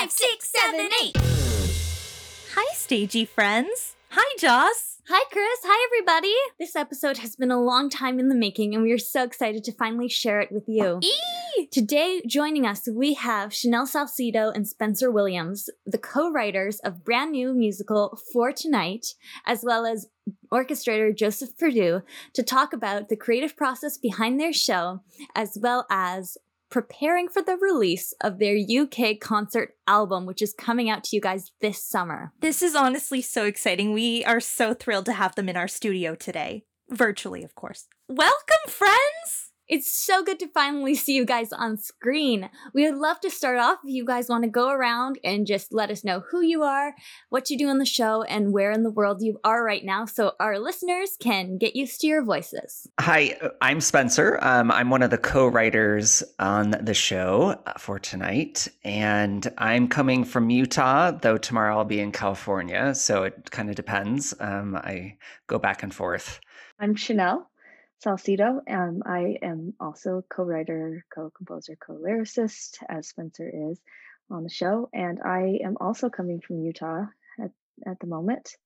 five, six, seven, eight. Hi, stagey friends. Hi, Joss. Hi, Chris. Hi, everybody. This episode has been a long time in the making, and we are so excited to finally share it with you. Eee! Today, joining us, we have Chanel Salcido and Spencer Williams, the co writers of brand new musical For Tonight, as well as orchestrator Joseph Perdue, to talk about the creative process behind their show, as well as preparing for the release of their UK concert album, which is coming out to you guys this summer. This is honestly so exciting. We are so thrilled to have them in our studio today. Virtually, of course. Welcome, friends! It's so good to finally see you guys on screen. We would love to start off if you guys want to go around and just let us know who you are, what you do on the show, and where in the world you are right now so our listeners can get used to your voices. Hi, I'm Spencer. Um, I'm one of the co writers on the show uh, for tonight. And I'm coming from Utah, though tomorrow I'll be in California. So it kind of depends. Um, I go back and forth. I'm Chanel. Salcido. Um, I am also co-writer, co-composer, co-lyricist, as Spencer is on the show, and I am also coming from Utah at, at the moment.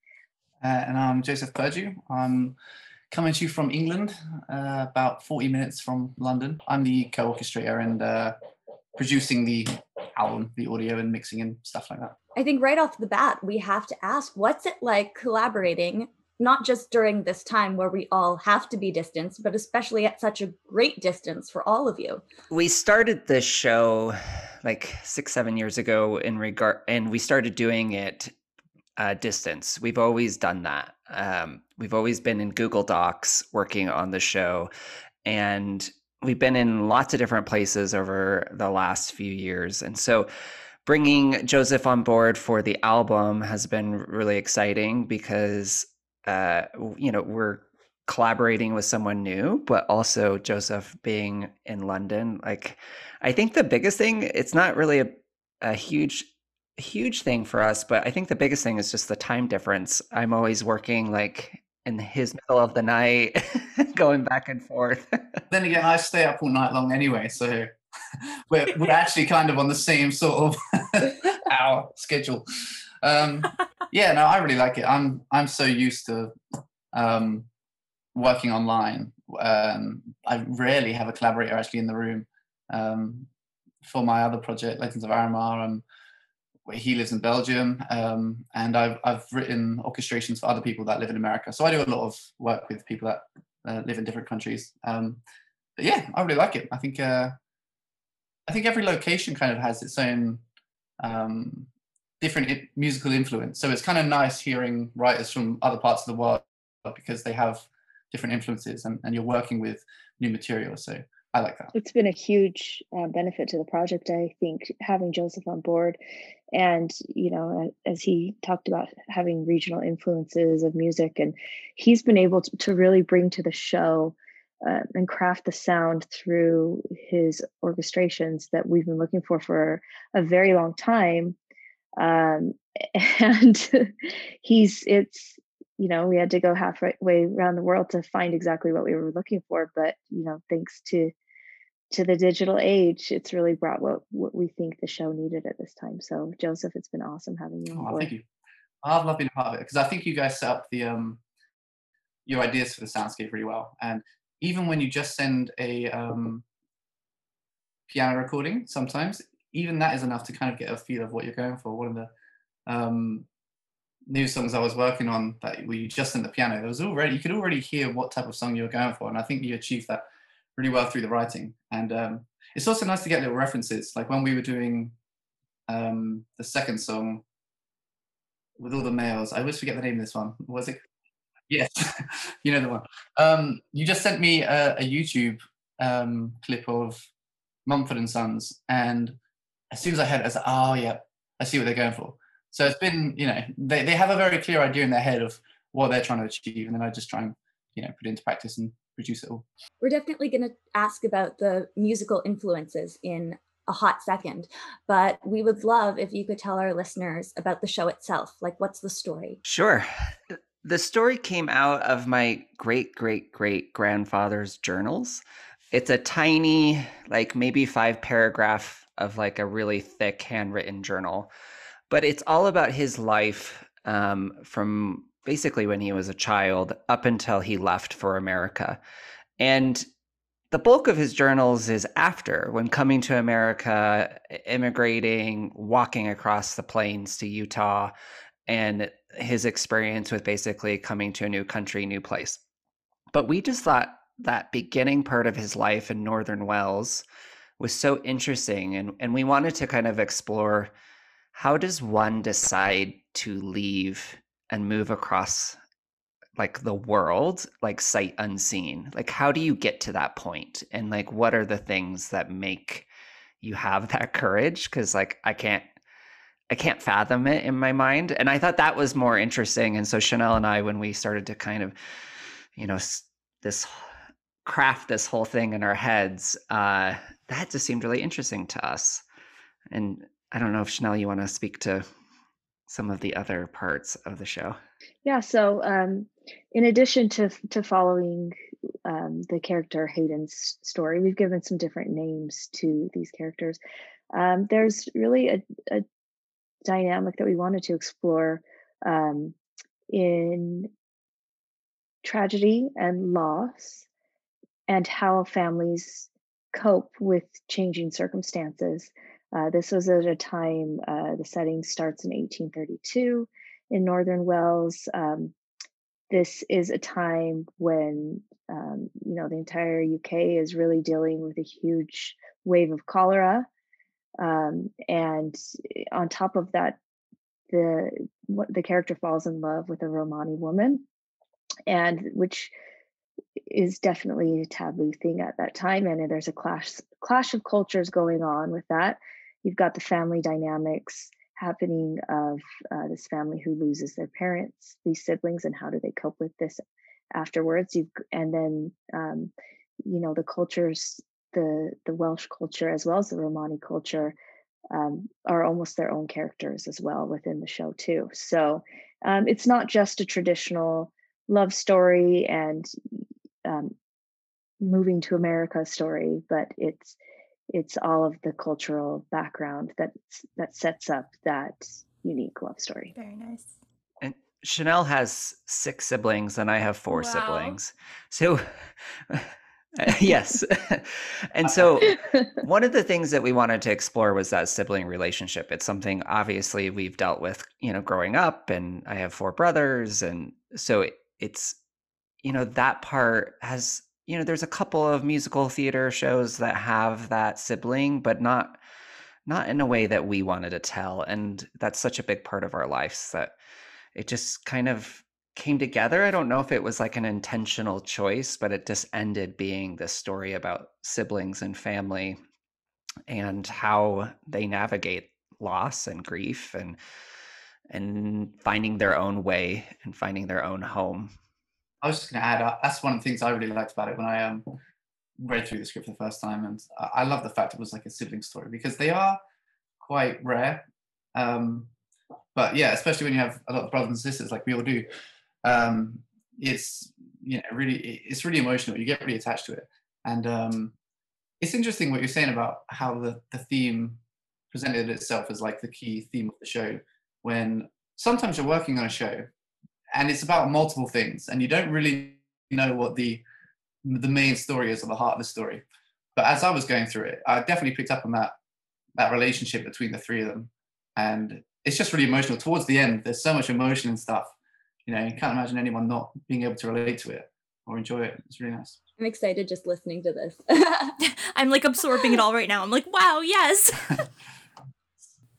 Uh, and I'm Joseph Perdue. I'm coming to you from England, uh, about 40 minutes from London. I'm the co-orchestrator and uh, producing the album, the audio and mixing and stuff like that. I think right off the bat, we have to ask what's it like collaborating not just during this time where we all have to be distanced, but especially at such a great distance for all of you. We started this show like six, seven years ago in regard, and we started doing it uh, distance. We've always done that. Um, we've always been in Google Docs working on the show, and we've been in lots of different places over the last few years. And so, bringing Joseph on board for the album has been really exciting because uh, you know, we're collaborating with someone new, but also Joseph being in London. Like, I think the biggest thing, it's not really a, a huge, huge thing for us, but I think the biggest thing is just the time difference. I'm always working like in his middle of the night, going back and forth. then again, I stay up all night long anyway, so we're, we're actually kind of on the same sort of hour schedule. Um, yeah, no, I really like it. I'm I'm so used to um, working online. Um, I rarely have a collaborator actually in the room. Um, for my other project, Legends of Aramar, um, he lives in Belgium, um, and I've I've written orchestrations for other people that live in America. So I do a lot of work with people that uh, live in different countries. Um, but yeah, I really like it. I think uh, I think every location kind of has its own um, different musical influence. So it's kind of nice hearing writers from other parts of the world because they have different influences and, and you're working with new material. So I like that. It's been a huge uh, benefit to the project, I think, having Joseph on board. And, you know, as he talked about having regional influences of music, and he's been able to, to really bring to the show uh, and craft the sound through his orchestrations that we've been looking for for a very long time um, and he's it's you know we had to go halfway around the world to find exactly what we were looking for but you know thanks to to the digital age it's really brought what what we think the show needed at this time. So joseph it's been awesome having you on oh, board. thank you. I've loved being a part of it because i think you guys set up the um your ideas for the soundscape really well. And even when you just send a um piano recording sometimes even that is enough to kind of get a feel of what you're going for. One of the um, new songs I was working on that where you just in the piano, there was already you could already hear what type of song you were going for, and I think you achieved that really well through the writing. And um, it's also nice to get little references, like when we were doing um, the second song with all the males. I always forget the name of this one. Was it? Yes, you know the one. Um, you just sent me a, a YouTube um, clip of Mumford and Sons, and as soon as I heard it, I was like, oh yeah, I see what they're going for. So it's been, you know, they, they have a very clear idea in their head of what they're trying to achieve, and then I just try and, you know, put it into practice and produce it all. We're definitely going to ask about the musical influences in a hot second, but we would love if you could tell our listeners about the show itself. Like, what's the story? Sure. The story came out of my great great great grandfather's journals. It's a tiny, like maybe five paragraph of like a really thick handwritten journal. But it's all about his life um, from basically when he was a child up until he left for America. And the bulk of his journals is after when coming to America, immigrating, walking across the plains to Utah, and his experience with basically coming to a new country, new place. But we just thought that beginning part of his life in Northern Wales was so interesting. And, and we wanted to kind of explore how does one decide to leave and move across like the world like sight unseen like how do you get to that point and like what are the things that make you have that courage because like i can't i can't fathom it in my mind and i thought that was more interesting and so chanel and i when we started to kind of you know this craft this whole thing in our heads uh that just seemed really interesting to us and i don't know if chanel you want to speak to some of the other parts of the show yeah so um in addition to to following um, the character Hayden's story, we've given some different names to these characters. Um, there's really a, a, dynamic that we wanted to explore um, in tragedy and loss, and how families cope with changing circumstances. Uh, this was at a time, uh, the setting starts in 1832 in Northern Wales. Um, this is a time when um, you know the entire UK is really dealing with a huge wave of cholera, um, and on top of that, the the character falls in love with a Romani woman, and which is definitely a taboo thing at that time, and there's a clash clash of cultures going on with that. You've got the family dynamics happening of uh, this family who loses their parents, these siblings, and how do they cope with this afterwards? You and then um, you know the cultures, the the Welsh culture as well as the Romani culture um, are almost their own characters as well within the show too. So um, it's not just a traditional love story and um, moving to America story, but it's it's all of the cultural background that that sets up that unique love story. Very nice. And Chanel has six siblings, and I have four wow. siblings. So. yes. and so one of the things that we wanted to explore was that sibling relationship. It's something obviously we've dealt with, you know, growing up and I have four brothers and so it, it's you know that part has you know, there's a couple of musical theater shows that have that sibling, but not not in a way that we wanted to tell. And that's such a big part of our lives that it just kind of came together. I don't know if it was like an intentional choice, but it just ended being this story about siblings and family and how they navigate loss and grief and and finding their own way and finding their own home I was just going to add, uh, that's one of the things I really liked about it when I um, read through the script for the first time. And I, I love the fact it was like a sibling story because they are quite rare. Um, but yeah, especially when you have a lot of brothers and sisters like we all do, um, it's you know really it's really emotional. You get really attached to it, and um, it's interesting what you're saying about how the the theme presented itself as like the key theme of the show. When sometimes you're working on a show and it's about multiple things, and you don't really know what the the main story is or the heart of the story. But as I was going through it, I definitely picked up on that that relationship between the three of them, and it's just really emotional. Towards the end, there's so much emotion and stuff. You know, you can't imagine anyone not being able to relate to it or enjoy it. It's really nice. I'm excited just listening to this. I'm like absorbing it all right now. I'm like, wow, yes.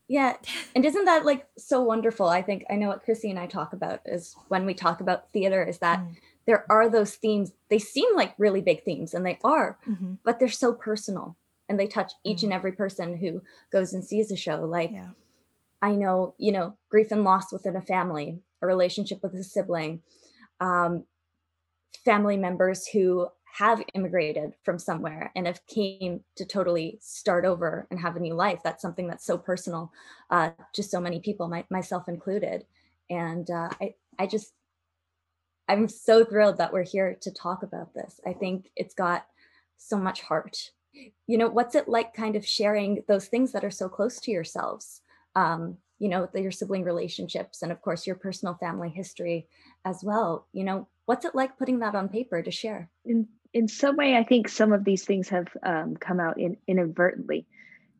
Yeah. And isn't that like so wonderful? I think I know what Chrissy and I talk about is when we talk about theater is that mm. there are those themes. They seem like really big themes and they are, mm-hmm. but they're so personal and they touch each mm. and every person who goes and sees a show. Like yeah. I know, you know, grief and loss within a family, a relationship with a sibling, um, family members who have immigrated from somewhere and have came to totally start over and have a new life that's something that's so personal uh, to so many people my, myself included and uh, I, I just i'm so thrilled that we're here to talk about this i think it's got so much heart you know, what's it like kind of sharing those things that are so close to yourselves? Um, you know, your sibling relationships and of course your personal family history as well. You know, what's it like putting that on paper to share? In some way, I think some of these things have um, come out in, inadvertently.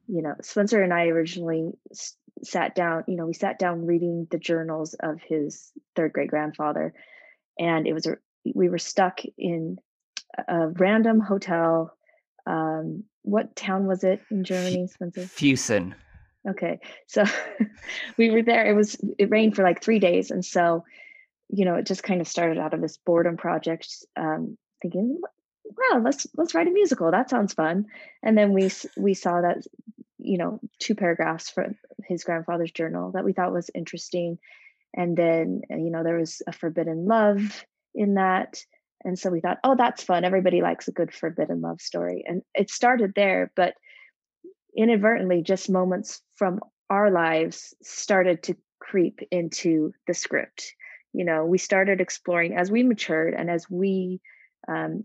You know, Spencer and I originally s- sat down. You know, we sat down reading the journals of his third great grandfather, and it was a, we were stuck in a random hotel. Um, what town was it in Germany, Spencer? Füssen. Okay, so we were there. It was it rained for like three days, and so you know it just kind of started out of this boredom project, um, thinking, wow, let's let's write a musical. That sounds fun. And then we we saw that you know two paragraphs from his grandfather's journal that we thought was interesting, and then you know there was a forbidden love in that and so we thought, oh, that's fun. Everybody likes a good forbidden love story. And it started there, but inadvertently, just moments from our lives started to creep into the script. You know, we started exploring as we matured and as we um,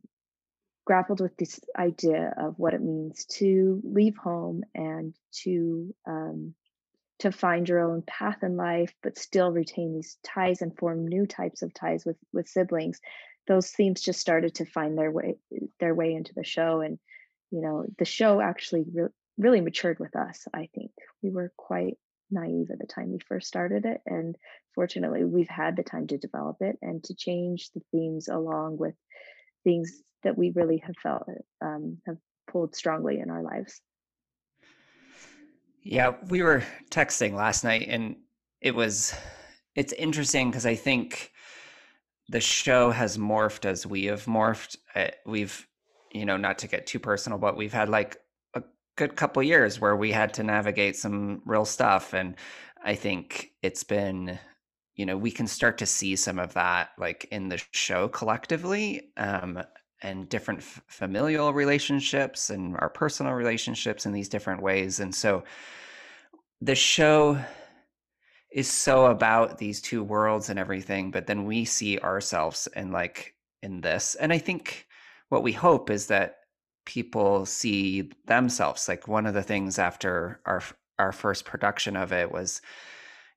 grappled with this idea of what it means to leave home and to um, to find your own path in life, but still retain these ties and form new types of ties with with siblings. Those themes just started to find their way their way into the show and you know the show actually re- really matured with us i think. We were quite naive at the time we first started it and fortunately we've had the time to develop it and to change the themes along with things that we really have felt um, have pulled strongly in our lives yeah we were texting last night and it was it's interesting because i think the show has morphed as we have morphed. Uh, we've, you know, not to get too personal, but we've had like a good couple years where we had to navigate some real stuff. And I think it's been, you know, we can start to see some of that like in the show collectively. Um, and different f- familial relationships and our personal relationships in these different ways. And so the show is so about these two worlds and everything but then we see ourselves in like in this and i think what we hope is that people see themselves like one of the things after our our first production of it was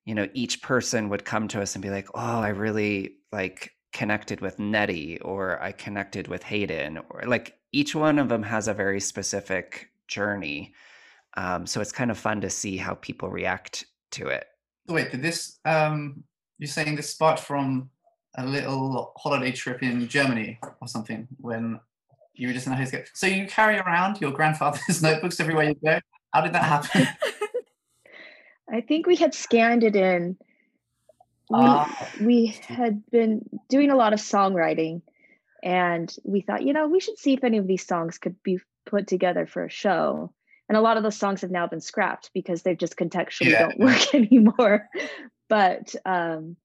you know each person would come to us and be like oh i really like connected with nettie or i connected with hayden or like each one of them has a very specific journey um, so it's kind of fun to see how people react to it wait, did this um you're saying this sparked from a little holiday trip in Germany or something when you were just in a house. So you carry around your grandfather's notebooks everywhere you go. How did that happen? I think we had scanned it in. We, uh, we had been doing a lot of songwriting and we thought, you know, we should see if any of these songs could be put together for a show. And a lot of those songs have now been scrapped because they just contextually yeah. don't work anymore. But um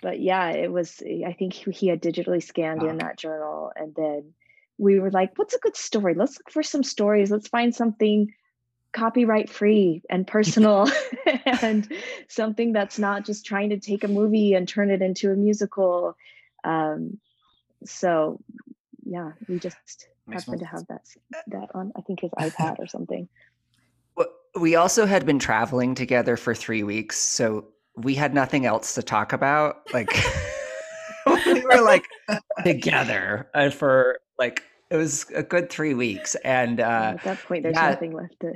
but yeah it was i think he had digitally scanned wow. in that journal and then we were like what's a good story? Let's look for some stories. Let's find something copyright free and personal and something that's not just trying to take a movie and turn it into a musical um so yeah we just happened to have that that on I think his iPad or something. We also had been traveling together for three weeks, so we had nothing else to talk about. Like we were like together uh, for like it was a good three weeks, and uh, at that point, there's yeah, nothing left to.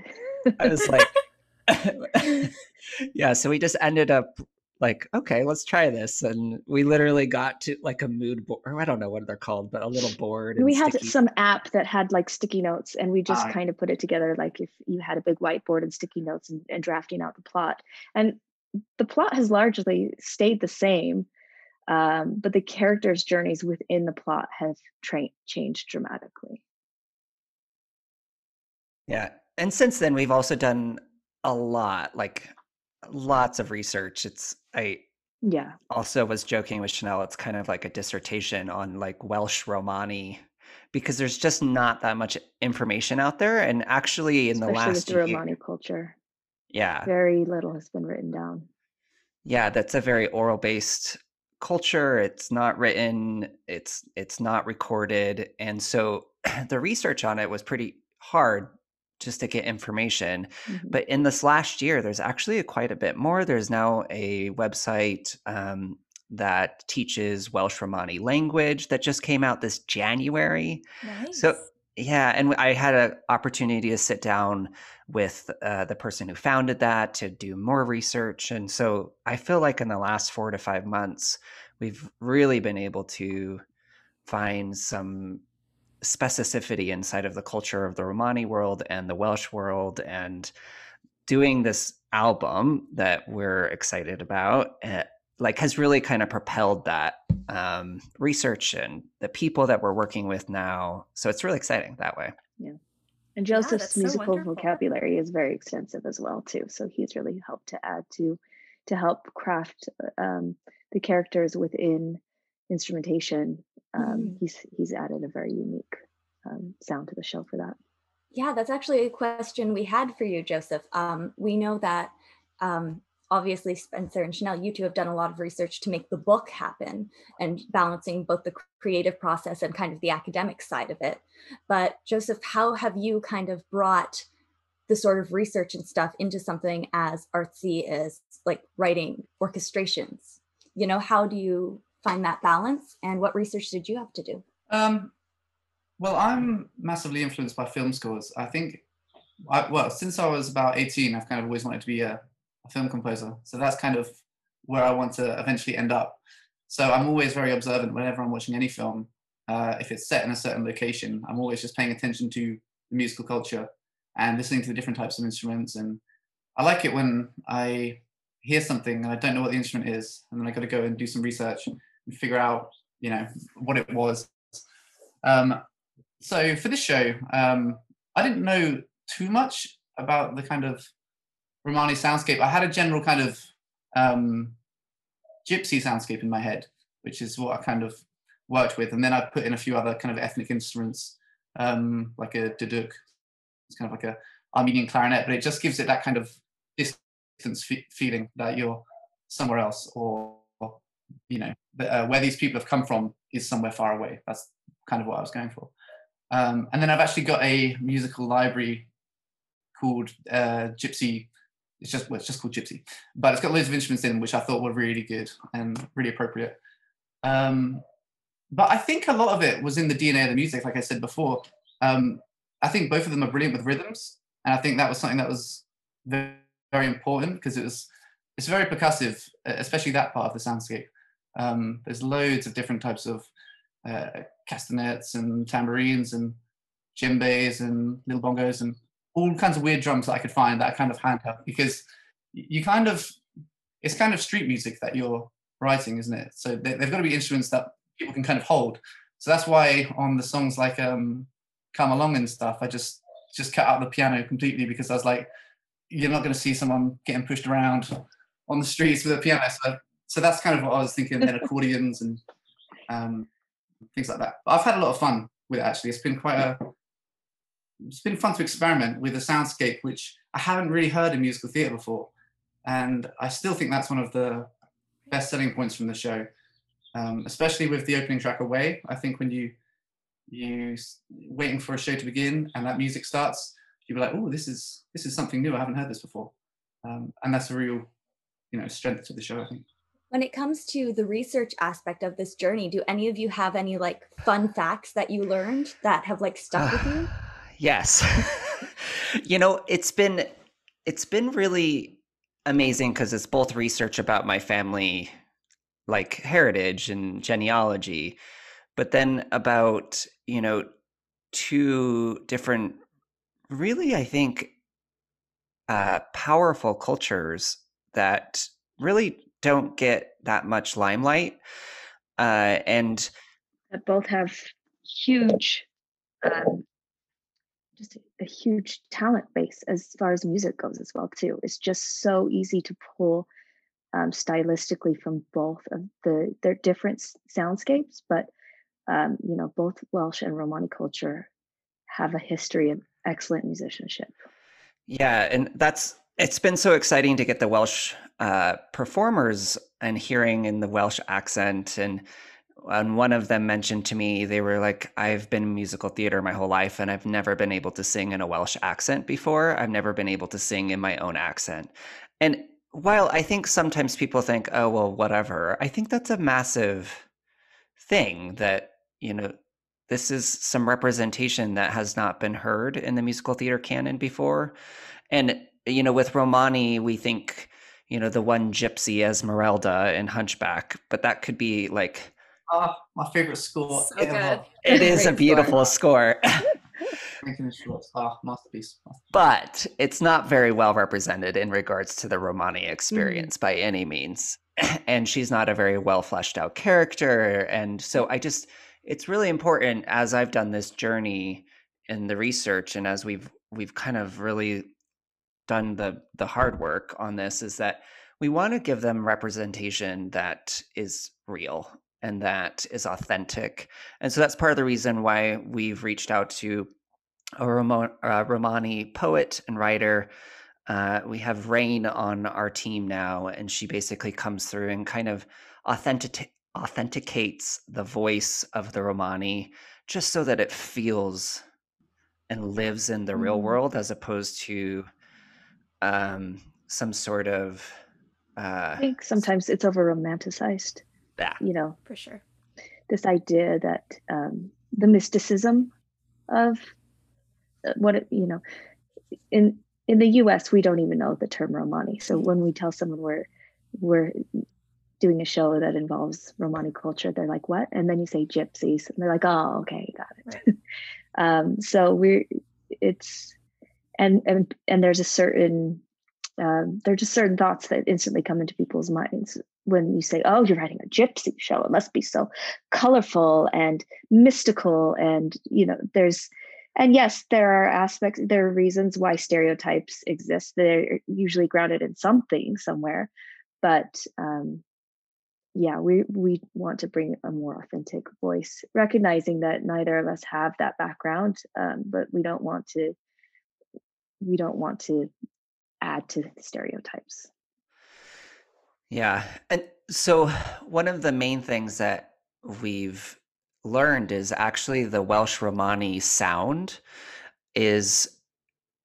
I was like, yeah. So we just ended up like, okay, let's try this. And we literally got to like a mood board, or I don't know what they're called, but a little board. We had sticky... some app that had like sticky notes, and we just uh, kind of put it together like if you had a big whiteboard and sticky notes and, and drafting out the plot. And the plot has largely stayed the same, um, but the characters' journeys within the plot have tra- changed dramatically. Yeah. And since then, we've also done a lot, like lots of research. It's I yeah. Also was joking with Chanel, it's kind of like a dissertation on like Welsh Romani because there's just not that much information out there. And actually in Especially the last with the Romani year, culture. Yeah. Very little has been written down. Yeah, that's a very oral based culture. It's not written, it's it's not recorded. And so the research on it was pretty hard just to get information. Mhm. But in this last year, there's actually quite a bit more. There's now a website um, that teaches Welsh Romani language that just came out this January. Nice. So yeah, and I had an opportunity to sit down with uh, the person who founded that to do more research, and so I feel like in the last four to five months, we've really been able to find some specificity inside of the culture of the Romani world and the Welsh world, and doing this album that we're excited about. uh, like has really kind of propelled that um, research and the people that we're working with now. So it's really exciting that way. Yeah and Joseph's that's so musical wonderful. vocabulary is very extensive as well too. So he's really helped to add to to help craft um, the characters within instrumentation. Um, Mm. He's he's added a very unique um, sound to the show for that. Yeah, that's actually a question we had for you, Joseph. Um, we know that um, obviously Spencer and Chanel, you two have done a lot of research to make the book happen and balancing both the creative process and kind of the academic side of it. But Joseph, how have you kind of brought the sort of research and stuff into something as artsy as like writing orchestrations? You know, how do you find that balance and what research did you have to do? Um, well, I'm massively influenced by film scores. I think, I, well, since I was about 18, I've kind of always wanted to be a, a film composer. So that's kind of where I want to eventually end up. So I'm always very observant whenever I'm watching any film. Uh, if it's set in a certain location, I'm always just paying attention to the musical culture and listening to the different types of instruments. And I like it when I hear something and I don't know what the instrument is, and then I got to go and do some research and figure out, you know, what it was. Um, so for this show, um, I didn't know too much about the kind of Romani soundscape. I had a general kind of um, gypsy soundscape in my head, which is what I kind of worked with, and then I put in a few other kind of ethnic instruments, um, like a duduk. It's kind of like a Armenian clarinet, but it just gives it that kind of distance fe- feeling that you're somewhere else, or you know, uh, where these people have come from is somewhere far away. That's kind of what I was going for. Um, and then I've actually got a musical library called uh, Gypsy. It's just well, it's just called Gypsy, but it's got loads of instruments in, which I thought were really good and really appropriate. Um, but I think a lot of it was in the DNA of the music, like I said before. Um, I think both of them are brilliant with rhythms, and I think that was something that was very, very important because it was it's very percussive, especially that part of the soundscape. Um, there's loads of different types of uh, castanets and tambourines and djembes and little bongos and all kinds of weird drums that I could find that I kind of handheld because you kind of it's kind of street music that you're writing, isn't it? So they, they've got to be instruments that people can kind of hold. So that's why on the songs like um, "Come Along" and stuff, I just just cut out the piano completely because I was like, you're not going to see someone getting pushed around on the streets with a piano. So so that's kind of what I was thinking. Then accordions and um, things like that. But I've had a lot of fun with it. Actually, it's been quite a it's been fun to experiment with a soundscape which I haven't really heard in musical theatre before, and I still think that's one of the best selling points from the show, um, especially with the opening track "Away." I think when you you waiting for a show to begin and that music starts, you'll be like, "Oh, this is this is something new. I haven't heard this before," um, and that's a real you know strength to the show. I think. When it comes to the research aspect of this journey, do any of you have any like fun facts that you learned that have like stuck with you? yes. you know, it's been it's been really amazing because it's both research about my family like heritage and genealogy, but then about, you know, two different really I think uh powerful cultures that really don't get that much limelight. Uh and both have huge um, just a, a huge talent base as far as music goes as well too it's just so easy to pull um, stylistically from both of the their different soundscapes but um, you know both welsh and romani culture have a history of excellent musicianship Yeah, and that's it's been so exciting to get the Welsh uh, performers and hearing in the Welsh accent. And and one of them mentioned to me they were like i've been in musical theater my whole life and i've never been able to sing in a welsh accent before i've never been able to sing in my own accent and while i think sometimes people think oh well whatever i think that's a massive thing that you know this is some representation that has not been heard in the musical theater canon before and you know with romani we think you know the one gypsy esmeralda in hunchback but that could be like Oh, my favorite score So ever. good. it is a Great beautiful score Menken Schwartz. Oh, masterpiece. but it's not very well represented in regards to the romani mm. experience by any means and she's not a very well fleshed out character and so i just it's really important as i've done this journey in the research and as we've we've kind of really done the the hard work on this is that we want to give them representation that is real and that is authentic and so that's part of the reason why we've reached out to a Romo- uh, romani poet and writer uh, we have Raine on our team now and she basically comes through and kind of authentic authenticates the voice of the romani just so that it feels and lives in the real Mm. world as opposed to um, some sort of uh, I think sometimes it's over romanticized. yeah, You know, For sure. this idea that um, the mysticism of uh, what it, you know, in in the U.S. we don't even know the term Romani. So when we tell someone we're we're doing a show that involves Romani culture, they're like, "What?" And then you say gypsies, and they're like, "Oh, okay, got it." um, so we're it's and and and there's a certain um, there are just certain thoughts that instantly come into people's minds when you say, "Oh, you're writing a gypsy show. It must be so colorful and mystical." And you know, there's and yes, there are aspects, there are reasons why stereotypes exist. They're usually grounded in something somewhere, but um, yeah, we we want to bring a more authentic voice, recognizing that neither of us have that background, um, but we don't want to we don't want to add to stereotypes. Yeah. And so one of the main things that we've learned is actually the Welsh Romani sound is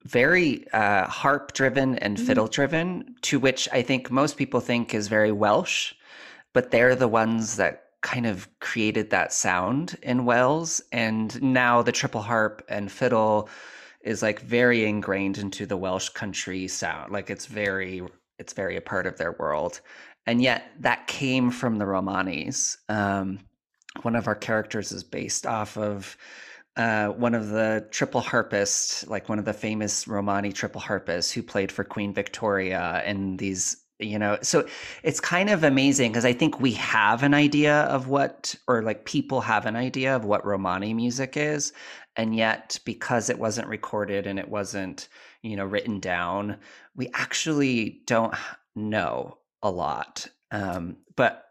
very uh, harp driven and Mhm. fiddle driven, to which I think most people think is very Welsh, but they're the ones that kind of created that sound in Wales. And now the triple harp and fiddle is like very ingrained into the Welsh country sound. Like it's very, it's very a part of their world. And yet that came from the Romanis. Um, one of our characters is based off of uh, one of the triple harpists, like one of the famous Romani triple harpists who played for Queen Victoria and these, you know, so it's kind of amazing because I think we have an idea of what, or like people have an idea of what Romani music is. And yet, because it wasn't recorded and it wasn't, you know, written down, we actually don't know a lot. Um, but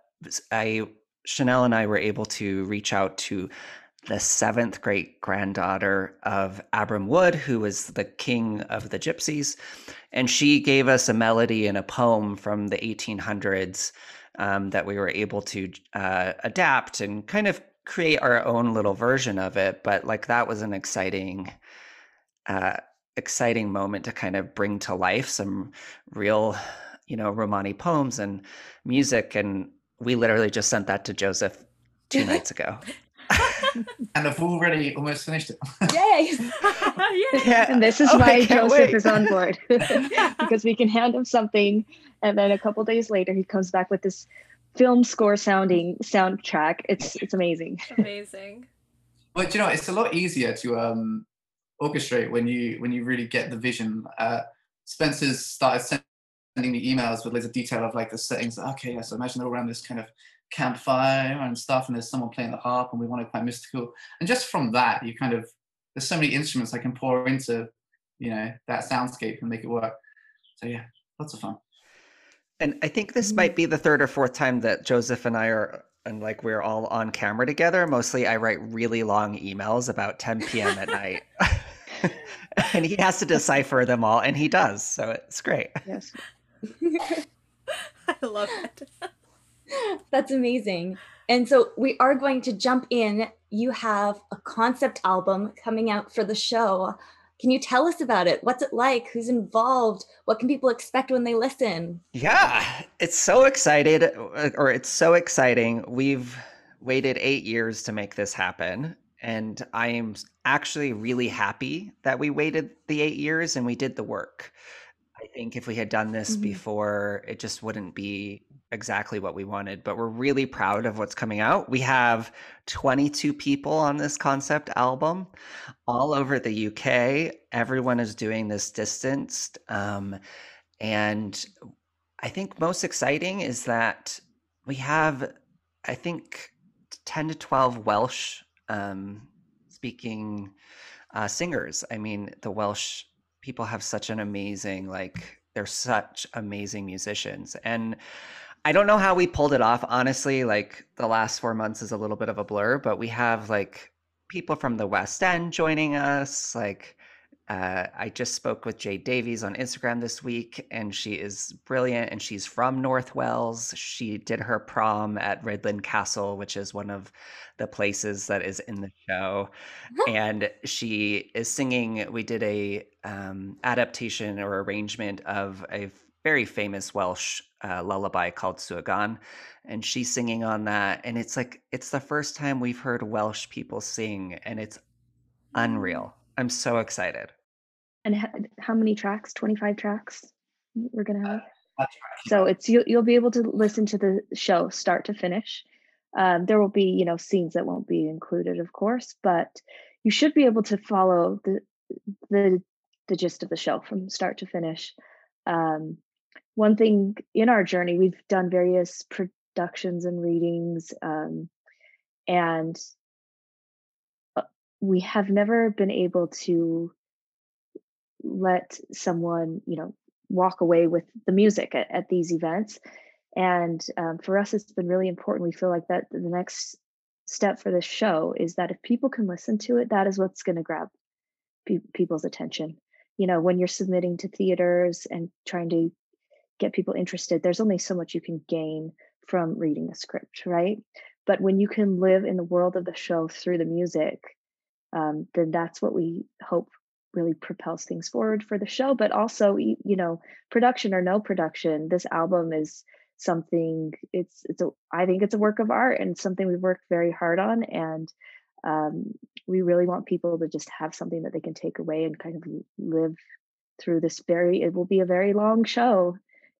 I, Chanel and I were able to reach out to the seventh great granddaughter of Abram Wood, who was the king of the gypsies. And she gave us a melody and a poem from the 1800s um, that we were able to uh, adapt and kind of create our own little version of it. But like that was an exciting, uh, exciting moment to kind of bring to life some real, you know, Romani poems and music. And we literally just sent that to Joseph two nights ago. And I've already almost finished it. Yay! yeah. And this is Oh, why Joseph wait. is on board because we can hand him something, and then a couple days later he comes back with this film score sounding soundtrack. It's it's amazing. Amazing. But you know, it's a lot easier to um, orchestrate when you when you really get the vision. Uh, Spencer's started sending me emails with loads of detail of like the settings. Okay, yeah, so imagine they're around this kind of campfire and stuff, and there's someone playing the harp, and we want it quite mystical. And just from that, you kind of there's so many instruments I can pour into, you know, that soundscape and make it work. So yeah, lots of fun. And I think this mm-hmm. might be the third or fourth time that Joseph and I are and like we're all on camera together. Mostly I write really long emails about 10 p.m. at night. and he has to decipher them all and he does. So it's great. Yes. I love it. That's amazing. And so we are going to jump in. You have a concept album coming out for the show. Can you tell us about it? What's it like? Who's involved? What can people expect when they listen? Yeah, it's so excited, uh, or it's so exciting. We've waited eight years to make this happen. And I am actually really happy that we waited the eight years and we did the work. I think if we had done this mm-hmm. before, it just wouldn't be exactly what we wanted. But we're really proud of what's coming out. We have 22 people on this concept album all over the UK. Everyone is doing this distanced. Um, and I think most exciting is that we have, I think, 10 to 12 Welsh um, speaking uh, singers. I mean, the Welsh people have such an amazing, like, they're such amazing musicians. And I don't know how we pulled it off. Honestly, like, the last four months is a little bit of a blur, but we have, like, people from the West End joining us, like, uh, I just spoke with Jade Davies on Instagram this week, and she is brilliant. And she's from North Wales. She did her prom at Rhuddlan Castle, which is one of the places that is in the show. and she is singing. We did a um, adaptation or arrangement of a very famous Welsh uh, lullaby called Suo Gân, and she's singing on that. And it's like it's the first time we've heard Welsh people sing, and it's unreal. I'm so excited. And how many tracks? 25 tracks we're going to have. Uh, so it's you, you'll be able to listen to the show start to finish. Um, there will be, you know, scenes that won't be included, of course, but you should be able to follow the the the gist of the show from start to finish. Um, one thing in our journey, we've done various productions and readings, um, and uh, we have never been able to let someone you know walk away with the music at, at these events. And um, for us it's been really important. We feel like that the next step for this show is that if people can listen to it that is what's going to grab pe- people's attention. You know when you're submitting to theaters and trying to get people interested there's only so much you can gain from reading a script right? But when you can live in the world of the show through the music um, then that's what we hope really propels things forward for the show but also you know production or no production this album is something it's it's a i think it's a work of art and something we've worked very hard on and um, we really want people to just have something that they can take away and kind of live through this very it will be a very long show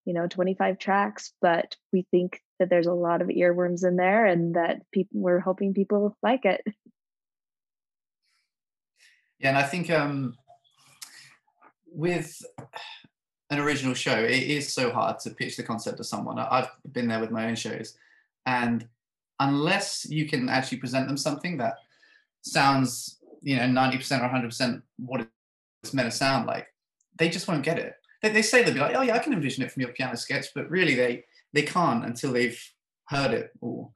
you know 25 tracks but we think that there's a lot of earworms in there and that people we're hoping people like it yeah and i think um with an original show, it is so hard to pitch the concept to someone. I've been there with my own shows, and unless you can actually present them something that sounds, you know, ninety percent or hundred percent what it's meant to sound like, they just won't get it. They, they say they'll be like, "Oh yeah, I can envision it from your piano sketch," but really they they can't until they've heard it all.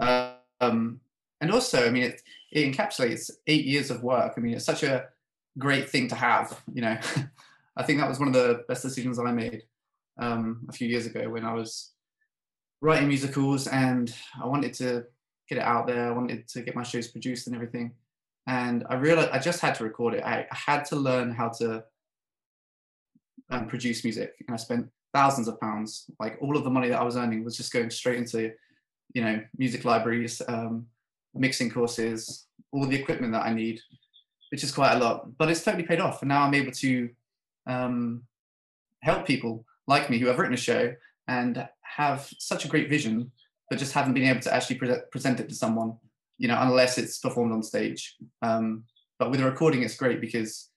Um, and also, I mean, it, it encapsulates eight years of work. I mean, it's such a great thing to have, you know. I think that was one of the best decisions I made um, a few years ago when I was writing musicals and I wanted to get it out there. I wanted to get my shows produced and everything. And I realized I just had to record it. I, I had to learn how to um, produce music. And I spent thousands of pounds. Like all of the money that I was earning was just going straight into, you know, music libraries, um, mixing courses, all the equipment that I need, which is quite a lot. But it's totally paid off. And now I'm able to um, help people like me who have written a show and have such a great vision, but just haven't been able to actually pre- present it to someone, you know, unless it's performed on stage. Um, but with a recording, it's great because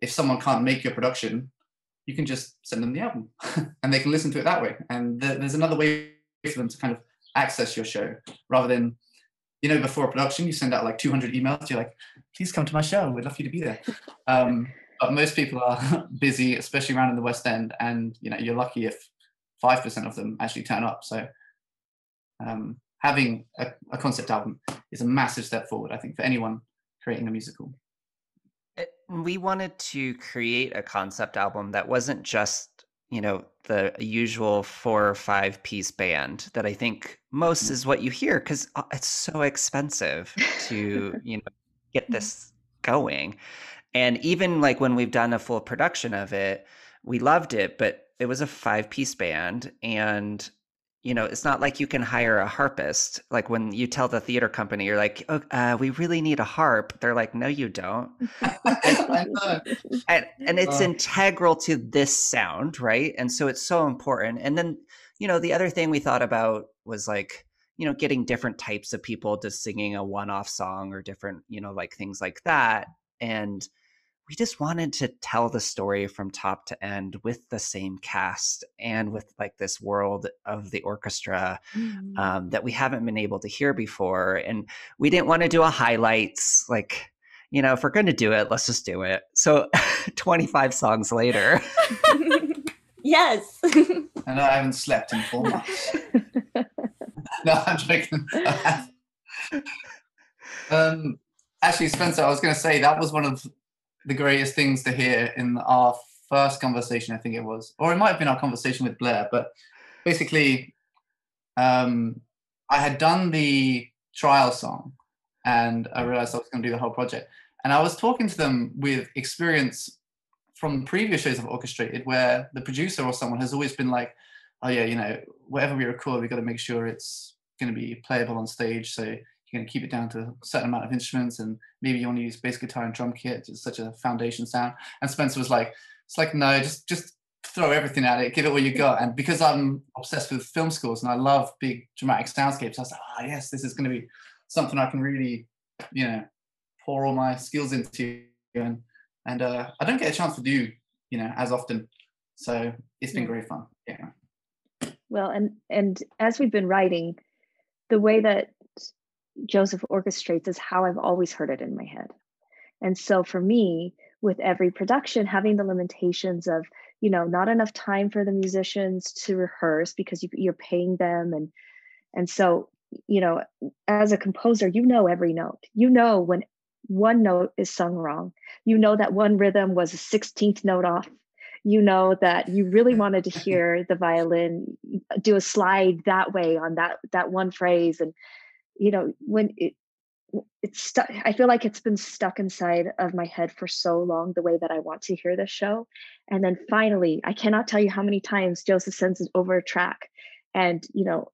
if someone can't make your production, you can just send them the album and they can listen to it that way. And th- there's another way for them to kind of access your show rather than, you know, before production, you send out like 200 emails. You're like, please come to my show. We'd love you to be there. Um, but most people are busy, especially around in the West End, and you know you're lucky if five percent of them actually turn up. So um, having a, a, concept album is a massive step forward, I think, for anyone creating a musical. Eh, we wanted to create a concept album that wasn't just you know the usual four or five piece band that I think most mm. is what you hear because uh, it's so expensive to you know get mm-hmm. this going. And even like when we've done a full production of it, we loved it, but it was a five piece band and you know, it's not like you can hire a harpist. Like when you tell the theater company, you're like, oh, uh, we really need a harp. They're like, no, you don't. and, and, and, it's integral to this sound, right? And so it's so important. And then, you know, the other thing we thought about was like, you know, getting different types of people to singing a one off song or different, you know, like things like that. And, we just wanted to tell the story from top to end with the same cast and with like this world of the orchestra mm-hmm. um, that we haven't been able to hear before and we didn't want to do a highlights like you know if we're going to do it let's just do it. So 25 songs later. Yes. I know i haven't slept in four months. No i'm joking. Um actually spencer i was going to say that was one of the greatest things to hear in our first conversation, I think it was, or it might have been our conversation with Blair, but basically, um, I had done the trial song and I realized I was going to do the whole project. And I was talking to them with experience from previous shows of Orchestrated where the producer or someone has always been like, oh, yeah, you know, whatever we record, we've got to make sure it's going to be playable on stage. So going to keep it down to a certain amount of instruments and maybe you want to use bass guitar and drum kit it's such a foundation sound. And spencer was like it's like no just just throw everything at it give it what you got. And because i'm obsessed with film scores and i love big dramatic soundscapes i was like oh yes this is going to be something i can really you know pour all my skills into. And and uh, i don't get a chance to do you know as often. So it's been great fun. Yeah. Well and and as we've been writing the way that Joseph orchestrates is how I've always heard it in my head. And so for me, with every production, having the limitations of, you know, not enough time for the musicians to rehearse because you, are paying them. And, and so, you know, as a composer, you know every note. You know when one note is sung wrong. You know that one rhythm was a 16th note off. You know that you really wanted to hear the violin uh, do a slide that way on that that one phrase and you know when it it's stuck i feel like it's been stuck inside of my head for so long the way that i want to hear this show and then finally i cannot tell you how many times joseph sends it over a track and you know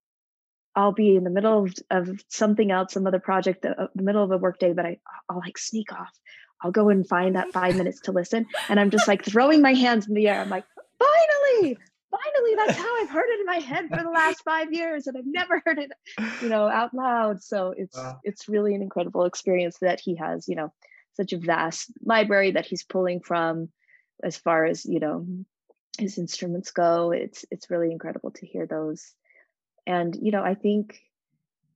i'll be in the middle of, of something else some other project the, uh, the middle of a workday but i i'll like sneak off. I'll go and find that five minutes to listen and i'm just like throwing my hands in the air. I'm like finally finally that's how i've heard it in my head for the last five years and i've never heard it you know out loud. So it's wow. it's really an incredible experience that he has you know such a vast library that he's pulling from as far as you know his instruments go. It's it's really incredible to hear those. And you know i think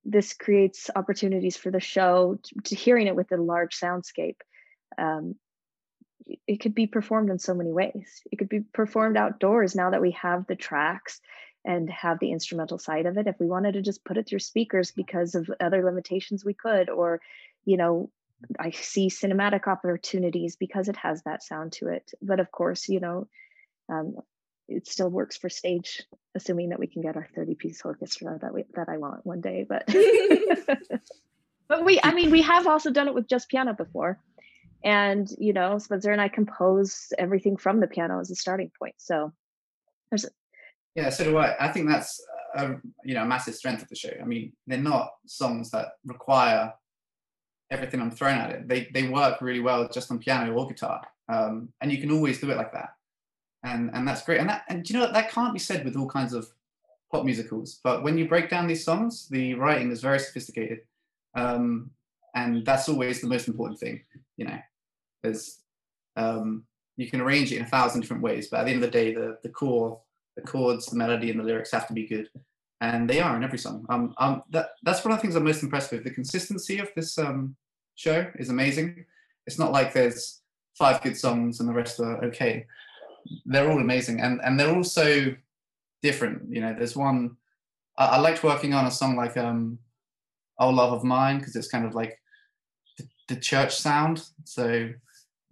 this creates opportunities for the show to, to hearing it with a large soundscape. Um, it could be performed in so many ways. It could be performed outdoors now that we have the tracks and have the instrumental side of it. If we wanted to just put it through speakers because of other limitations, we could. Or, you know, I see cinematic opportunities because it has that sound to it. But of course, you know, um, it still works for stage, assuming that we can get our 30 piece orchestra that we that I want one day. But but we, I mean, we have also done it with just piano before and you know spencer and i compose everything from the piano as a starting point so there's yeah so do i. I think that's a you know a massive strength of the show. I mean they're not songs that require everything i'm throwing at it. They they work really well just on piano or guitar um, and you can always do it like that. And and that's great. And that and you know that can't be said with all kinds of pop musicals but when you break down these songs the writing is very sophisticated um, and that's always the most important thing you know there's um, you can arrange it in a thousand different ways but at the end of the day the the core the chords the melody and the lyrics have to be good. And they are in every song. Um, um that that's one of the things i'm most impressed with. The consistency of this um show is amazing. It's not like there's five good songs and the rest are okay. They're all amazing. And and they're also different. You know there's one I, I liked working on a song like um oh love of mine because it's kind of like the church sound. So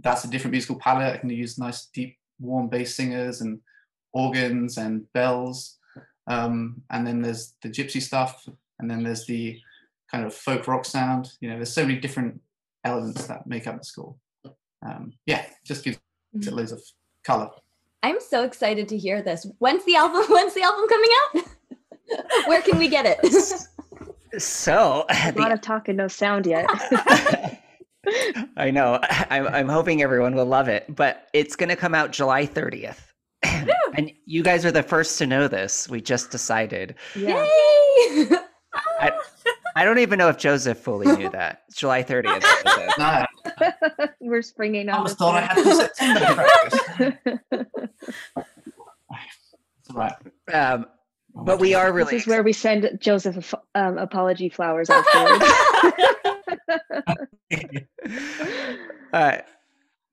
that's a different musical palette. I can use nice, deep, warm bass singers and organs and bells. Um, and then there's the gypsy stuff, and then there's the kind of folk rock sound. You know, there's so many different elements that make up the score. Um, yeah, just gives it loads of color. I'm so excited to hear this. When's the album? When's the album coming out? Where can we get it? So A lot of talk and no sound yet. I know. I'm, I'm hoping everyone will love it, but it's going to come out July 30th. and you guys are the first to know this. We just decided. yeah. Yay! I, I don't even know if Joseph fully knew that. It's July 30th. Joseph. No, We're springing I on was this thought I one. had till September to practice. It's all right. Um, but we are really This is where we send Joseph a f- um, apology flowers afterwards. uh,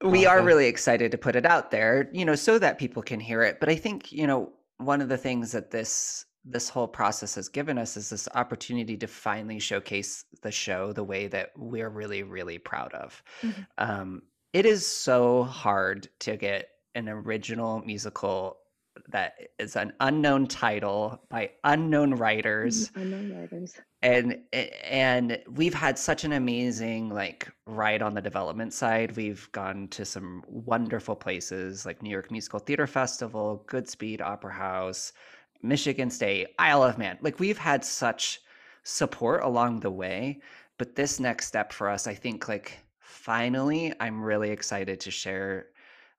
we are really excited to put it out there you know so that people can hear it. But i think you know one of the things that this this whole process has given us is this opportunity to finally showcase the show the way that we're really really proud of. Mhm. um, it is so hard to get an original musical that is an unknown title by unknown writers. Unknown writers. And and we've had such an amazing like ride on the development side. We've gone to some wonderful places like new york musical theater festival goodspeed opera house michigan state isle of man. Like we've had such support along the way but this next step for us i think like finally i'm really excited to share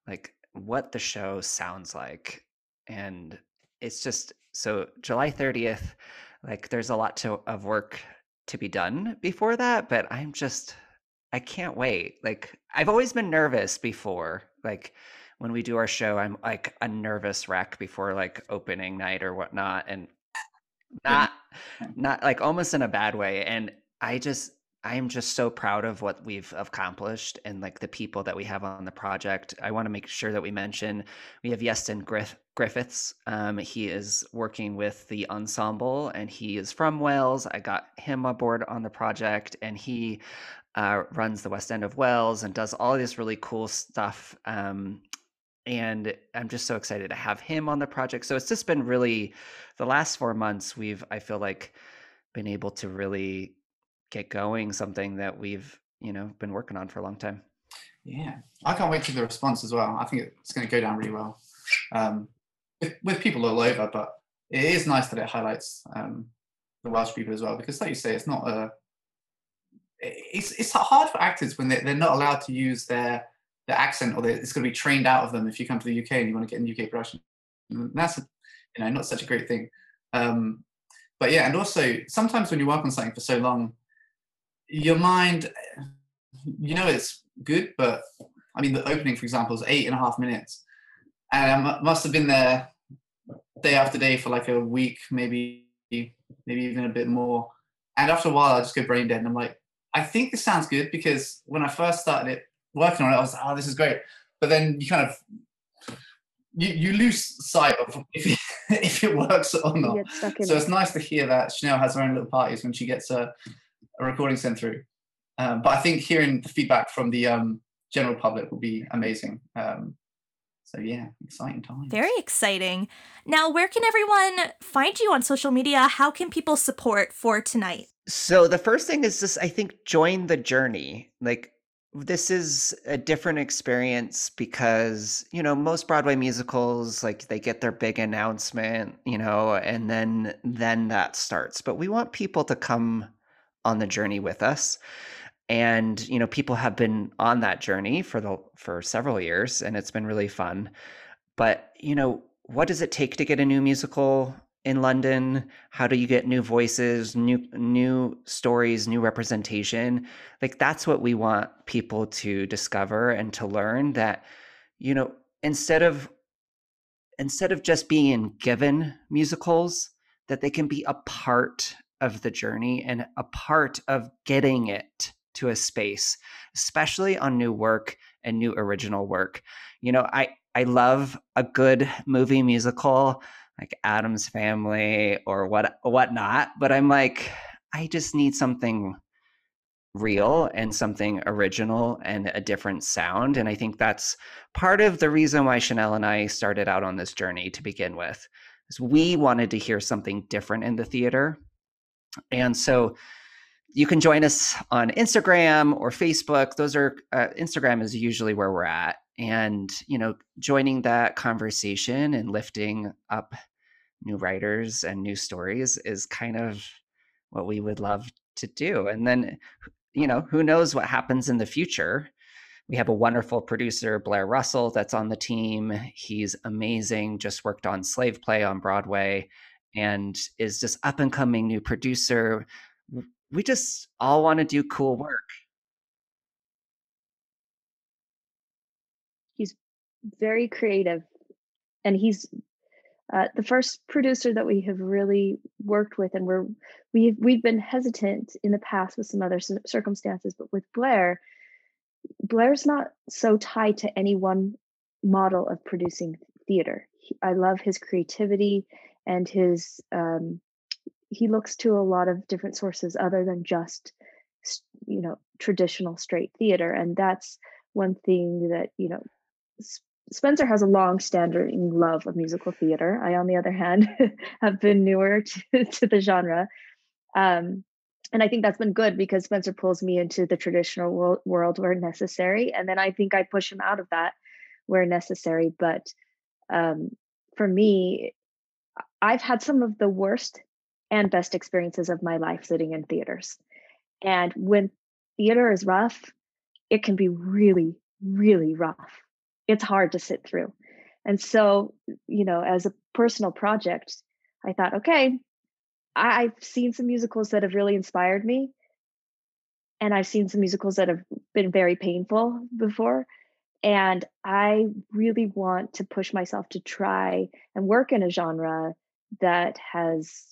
like what the show sounds like. And it's just so july 30th like there's a lot to of work to be done before that but i'm just i can't wait. Like i've always been nervous before like when we do our show i'm like a nervous wreck before like opening night or whatnot and not not like almost in a bad way and i just i am just so proud of what we've accomplished and like the people that we have on the project i want to make sure that we mention we have Iestyn Griff- Griffiths. Um, he is working with the ensemble and he is from Wales. I got him aboard on the project and he uh, runs the West End of Wales and does all this really cool stuff. Um, and I'm just so excited to have him on the project. So it's just been really the last four months. We've I feel like been able to really get going something that we've you know been working on for a long time. Yeah, I can't wait to the response as well. I think it's going to go down really well um, with, with people all over. But it is nice that it highlights um, the Welsh people as well, because like you say, it's not a. It's it's hard for actors when they're, they're not allowed to use their their accent, or it's going to be trained out of them if you come to the UK and you want to get in UK production. And that's you know not such a great thing. Um, but yeah, and also sometimes when you work on something for so long, your mind, you know, it's good, but I mean, the opening, for example, is eight and a half minutes, and I must have been there day after day for like a week, maybe, maybe even a bit more. And after a while, I just go brain dead, and I'm like, I think this sounds good because when I first started it, working on it, I was like, oh, this is great. But then you kind of you, you lose sight of if it, if it works or not. So it. it's nice to hear that Chanel has her own little parties when she gets a, a recording sent through. Um, but I think hearing the feedback from the um, general public will be amazing. Um, so yeah, exciting times. Very exciting. Now, where can everyone find you on social media? How can people support for tonight? So the first thing is just I think join the journey. Like this is a different experience because, you know, most Broadway musicals like they get their big announcement, you know, and then then that starts. But we want people to come on the journey with us. And, you know, people have been on that journey for the for several years and it's been really fun. But, you know, what does it take to get a new musical in London? How do you get new voices, new new stories, new representation? Like that's what we want people to discover and to learn that you know, instead of instead of just being given musicals that they can be a part of the journey and a part of getting it to a space, especially on new work and new original work. You know, I I love a good movie musical like Addams Family or what whatnot. But I'm like, I just need something real and something original and a different sound. And I think that's part of the reason why Chanel and I started out on this journey to begin with. Is we wanted to hear something different in the theater. And so you can join us on Instagram or Facebook. Those are uh, Instagram is usually where we're at, and you know, joining that conversation and lifting up new writers and new stories is kind of what we would love to do. And then, you know, who knows what happens in the future? We have a wonderful producer, Blair Russell, that's on the team. He's amazing, just worked on Slave Play on Broadway and is just up and coming new producer. We just all want to do cool work. He's very creative and he's uh, the first producer that we have really worked with and we're we've we've been hesitant in the past with some other circumstances but with blair blair's not so tied to any one model of producing theater he, i love his creativity and his um, he looks to a lot of different sources other than just you know traditional straight theater and that's one thing that you know Spencer has a long standing love of musical theater. I, on the other hand, have been newer to, to the genre. Um, and I think that's been good because Spencer pulls me into the traditional world, world where necessary. And then I think I push him out of that where necessary. But um, for me, I've had some of the worst and best experiences of my life sitting in theaters. And when theater is rough, it can be really, really rough it's hard to sit through. And so, you know, as a personal project, I thought, okay, I've seen some musicals that have really inspired me. And I've seen some musicals that have been very painful before. And I really want to push myself to try and work in a genre that has,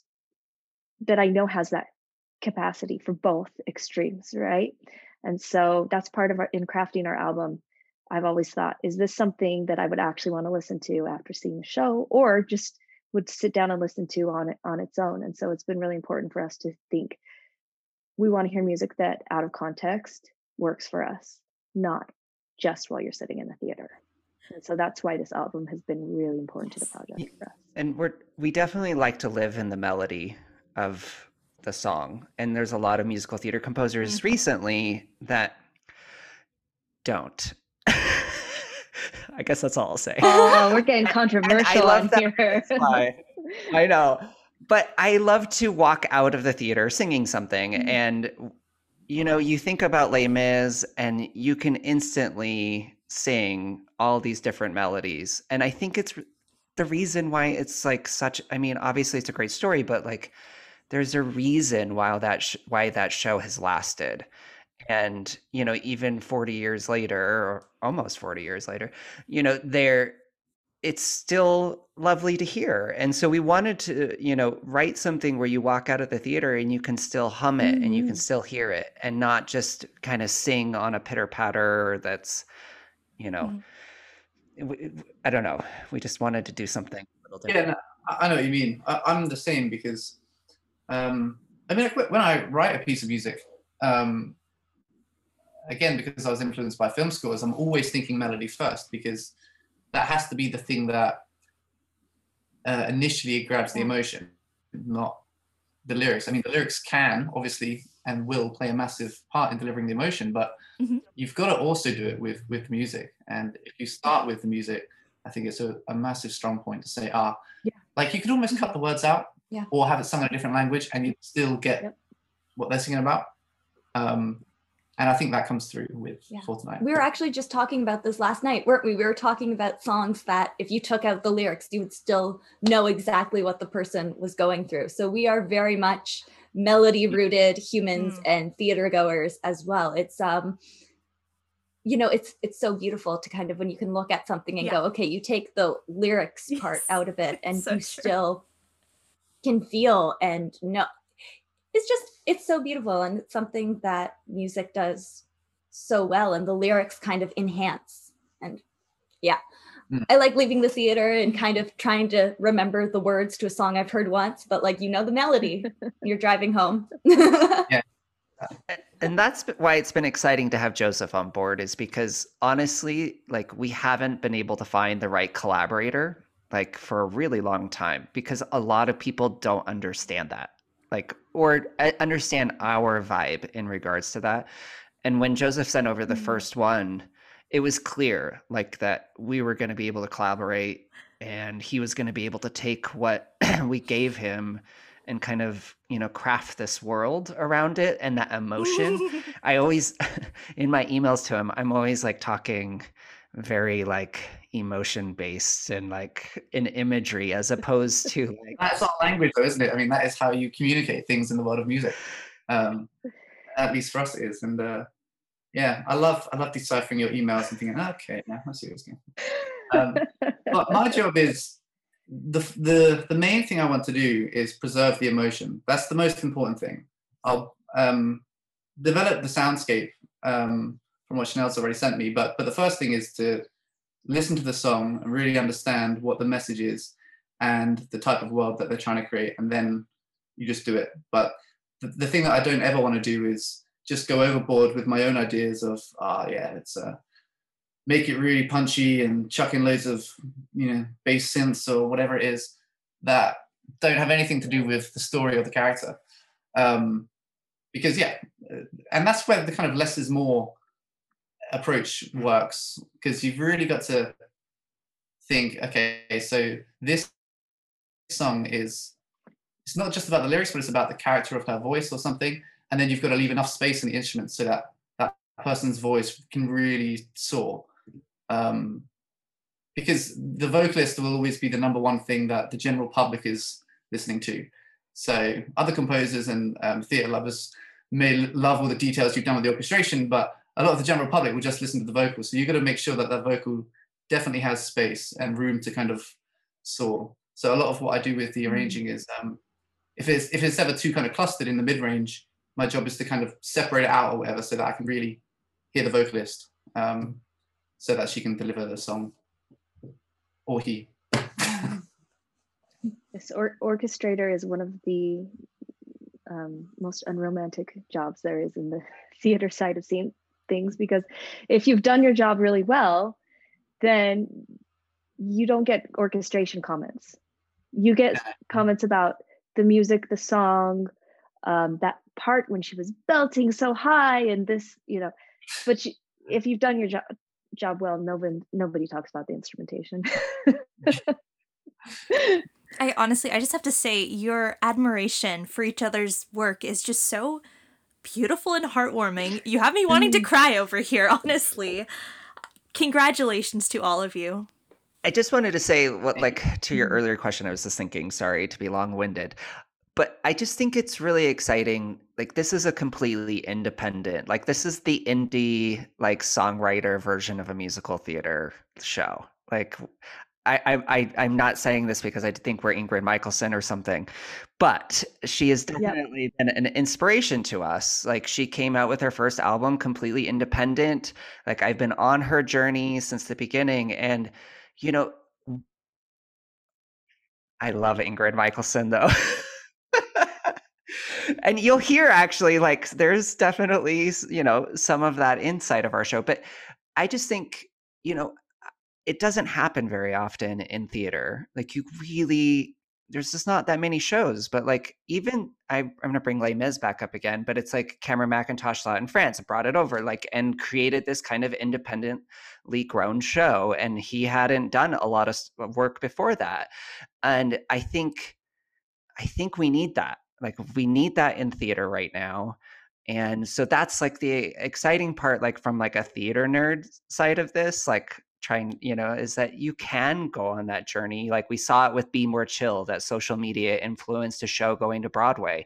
that I know has that capacity for both extremes, right? And so that's part of our in crafting our album I've always thought, is this something that I would actually want to listen to after seeing the show, or just would sit down and listen to on on its own? And so it's been really important for us to think we want to hear music that out of context works for us, not just while you're sitting in the theater. And so that's why this album has been really important to the project for us. And we're we definitely like to live in the melody of the song. And there's a lot of musical theater composers mm-hmm. recently that don't. I guess that's all I'll say. Oh, we're getting controversial on here. I know. But I love to walk out of the theater singing something. Mm-hmm. And, you know, you think about Les Mis and you can instantly sing all these different melodies. And I think it's the reason why it's like such, I mean, obviously it's a great story, but like there's a reason why that, sh- why that show has lasted and you know even 40 years later or almost 40 years later you know there it's still lovely to hear and so we wanted to you know write something where you walk out of the theater and you can still hum it mm-hmm. and you can mm-hmm. still hear it and not just kind of sing on a pitter patter that's you know mm-hmm. i don't know. We just wanted to do something yeah no, i know what you mean. I, am the same because um i mean when i write a piece of music um again because I was influenced by film scores, I'm always thinking melody first because that has to be the thing that uh, initially grabs the emotion, not the lyrics. I mean, the lyrics can obviously and will play a massive part in delivering the emotion, but mm-hmm. you've got to also do it with with music. And if you start with the music, I think it's a, a massive strong point to say, ah, yeah. like you could almost cut the words out, yeah. or have it sung in a different language, and you'd still get yep. what they're singing about. Um, and I think that comes through with yeah. For Tonight. We were actually just talking about this last night, weren't we? We were talking about songs that if you took out the lyrics, you would still know exactly what the person was going through. So we are very much melody rooted humans mm. and theater goers as well. It's um you know it's it's so beautiful to kind of when you can look at something and yeah. go okay you take the lyrics part yes. out of it and so you true. still can feel and know it's just it's so beautiful and it's something that music does so well and the lyrics kind of enhance and yeah mm. i like leaving the theater and kind of trying to remember the words to a song i've heard once but like you know the melody you're driving home yeah and that's why it's been exciting to have Joseph on board is because honestly, like we haven't been able to find the right collaborator like for a really long time because a lot of people don't understand that. Like or uh, understand our vibe in regards to that. And when Joseph sent over the mm-hmm. first one, it was clear like that we were going to be able to collaborate and he was going to be able to take what we gave him and kind of you know craft this world around it and that emotion. I always in my emails to him i'm always like talking very like emotion based and like in imagery as opposed to like that's not language though isn't it? I mean that is how you communicate things in the world of music um at least for us it is and uh yeah i love i love deciphering your emails and thinking okay now i see what's going on um, but my job is the, the the main thing I want to do is preserve the emotion. That's the most important thing. I'll um, develop the soundscape um, from what Chanel's already sent me, but but the first thing is to listen to the song and really understand what the message is and the type of world that they're trying to create, and then you just do it. But the, the thing that I don't ever want to do is just go overboard with my own ideas of ah oh, yeah, it's a make it really punchy and chuck in loads of you know bass synths or whatever it is that don't have anything to do with the story or the character. Um, because yeah and that's where the kind of less is more approach works because you've really got to think okay so this song is it's not just about the lyrics but it's about the character of her voice or something. And then you've got to leave enough space in the instruments so that that person's voice can really soar um, because the vocalist will always be the number one thing that the general public is listening to. So other composers and um, theatre lovers may love all the details you've done with the orchestration, but a lot of the general public will just listen to the vocals. So you've got to make sure that that vocal definitely has space and room to kind of soar. So a lot of what I do with the mm. arranging is um, if it's if it's ever too kind of clustered in the mid range, my job is to kind of separate it out or whatever, so that I can really hear the vocalist. Um, so that she can deliver the song. Or he. This or- orchestrator is one of the um, most unromantic jobs there is in the theater side of seeing things because if you've done your job really well then you don't get orchestration comments. You get comments about the music the song um, that part when she was belting so high and this you know. But you, if you've done your job job well, nobody nobody talks about the instrumentation. I honestly, I just have to say, your admiration for each other's work is just so beautiful and heartwarming. You have me wanting to mm. cry over here, honestly. Congratulations to all of you. I just wanted to say what like to your earlier question I was just thinking, sorry to be long-winded but I just think it's really exciting. Like this is a completely independent, like this is the indie like songwriter version of a musical theater show. Like I, I, I am not saying this because I think we're Ingrid Michaelson or something, but she has definitely yep. been an inspiration to us. Like she came out with her first album completely independent. Like I've been on her journey since the beginning, and you know, I love Ingrid Michaelson though. and you'll hear actually like there's definitely you know some of that inside of our show but i just think you know uh, it doesn't happen very often in theater. Like you really there's just not that many shows but like even I, i'm to bring les mis back up again but it's like cameron mackintosh saw it in france brought it over like and created this kind of independently grown show and he hadn't done a lot of work before that. And i think i think we need that like we need that in theater right now and so that's like the exciting part like from like a theater nerd side of this like trying you know is that you can go on that journey like we saw it with be more chill that social media influenced a show going to broadway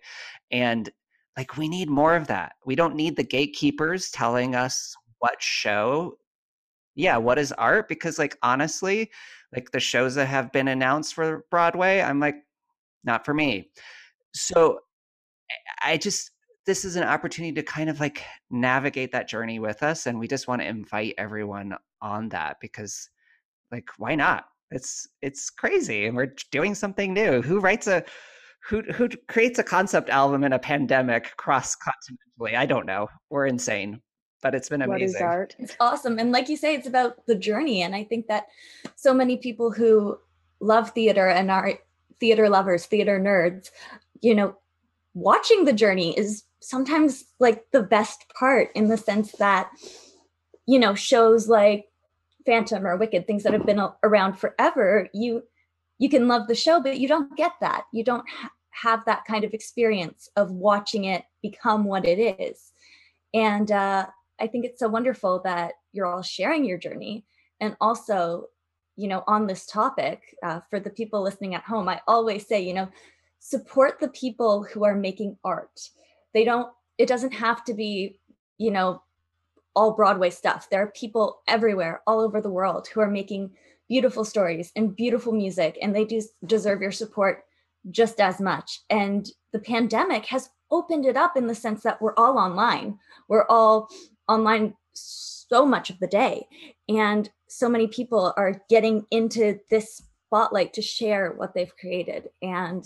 and like we need more of that. We don't need the gatekeepers telling us what show yeah what is art because like honestly like the shows that have been announced for broadway i'm like not for me so I just this is an opportunity to kind of like navigate that journey with us and we just want to invite everyone on that because like why not it's it's crazy and we're doing something new who writes a who who creates a concept album in a pandemic cross continentally? I don't know. We're insane, but it's been amazing. What is art? It's awesome. And like you say, it's about the journey. And I think that so many people who love theater and are theater lovers, theater nerds, you know, watching the journey is sometimes like the best part in the sense that, you know, shows like Phantom or Wicked, things that have been around forever, you you can love the show, but you don't get that. You don't ha- have that kind of experience of watching it become what it is. And uh, I think it's so wonderful that you're all sharing your journey. And also, you know, on this topic, uh, for the people listening at home, I always say, you know, support the people who are making art. They don't, it doesn't have to be, you know, all Broadway stuff. There are people everywhere, all over the world, who are making beautiful stories and beautiful music, and they do deserve your support just as much. And the pandemic has opened it up in the sense that we're all online. We're all online so much of the day. And so many people are getting into this spotlight to share what they've created. And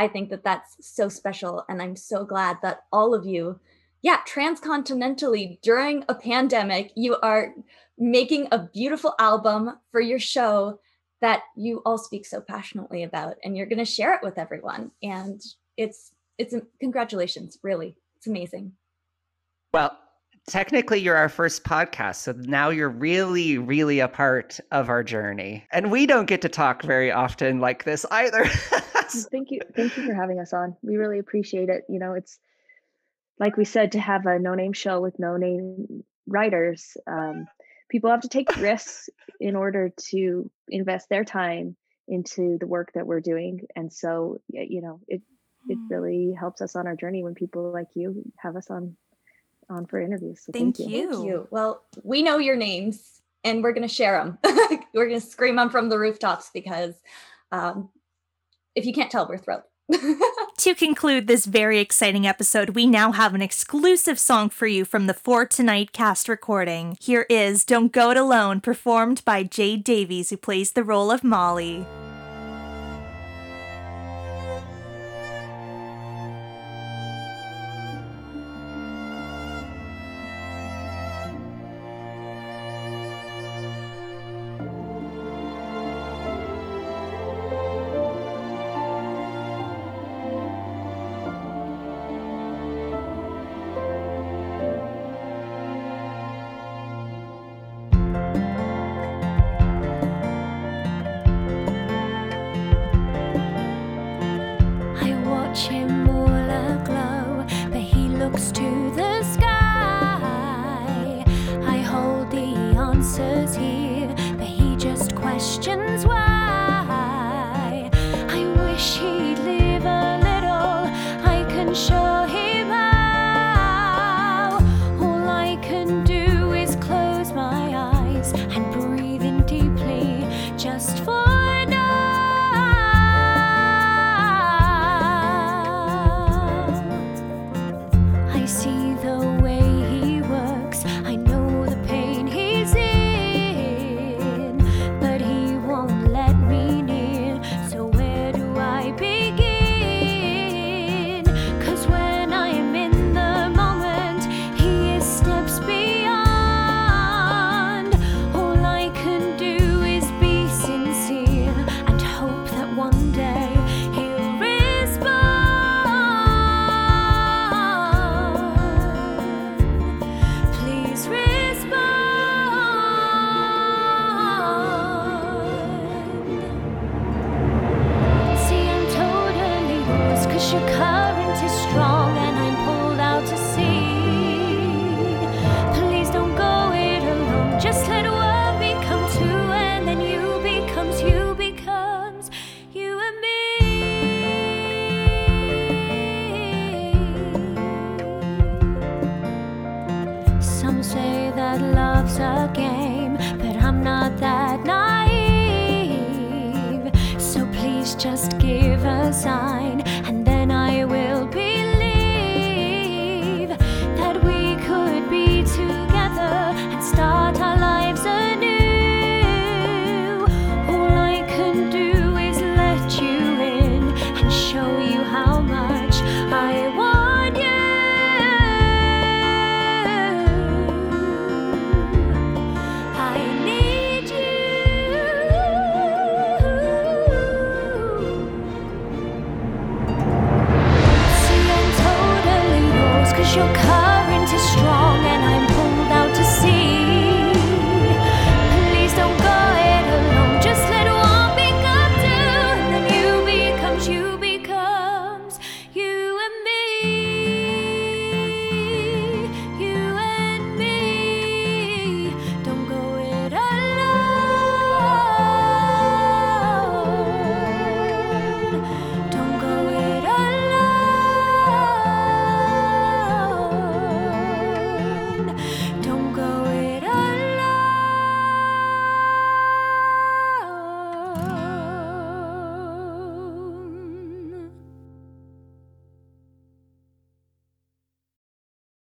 I think that that's so special. And I'm so glad that all of you, yeah, transcontinentally during a pandemic, you are making a beautiful album for your show that you all speak so passionately about and you're going to share it with everyone and it's it's congratulations really it's amazing well technically you're our first podcast so now you're really really a part of our journey. And we don't get to talk very often like this either. Thank you thank you for having us on. We really appreciate it. You know it's like we said to have a no name show with no name writers um, people have to take risks in order to invest their time into the work that we're doing. And so you know it it hmm. really helps us on our journey when people like you have us on on for interviews so thank, thank, you. you. thank you well we know your names and we're going to share them we're going to scream them from the rooftops because um, if you can't tell we're thrilled to conclude this very exciting episode, we now have an exclusive song for you from the For Tonight cast recording. Here is Don't Go It Alone, performed by Jade Davies, who plays the role of Molly.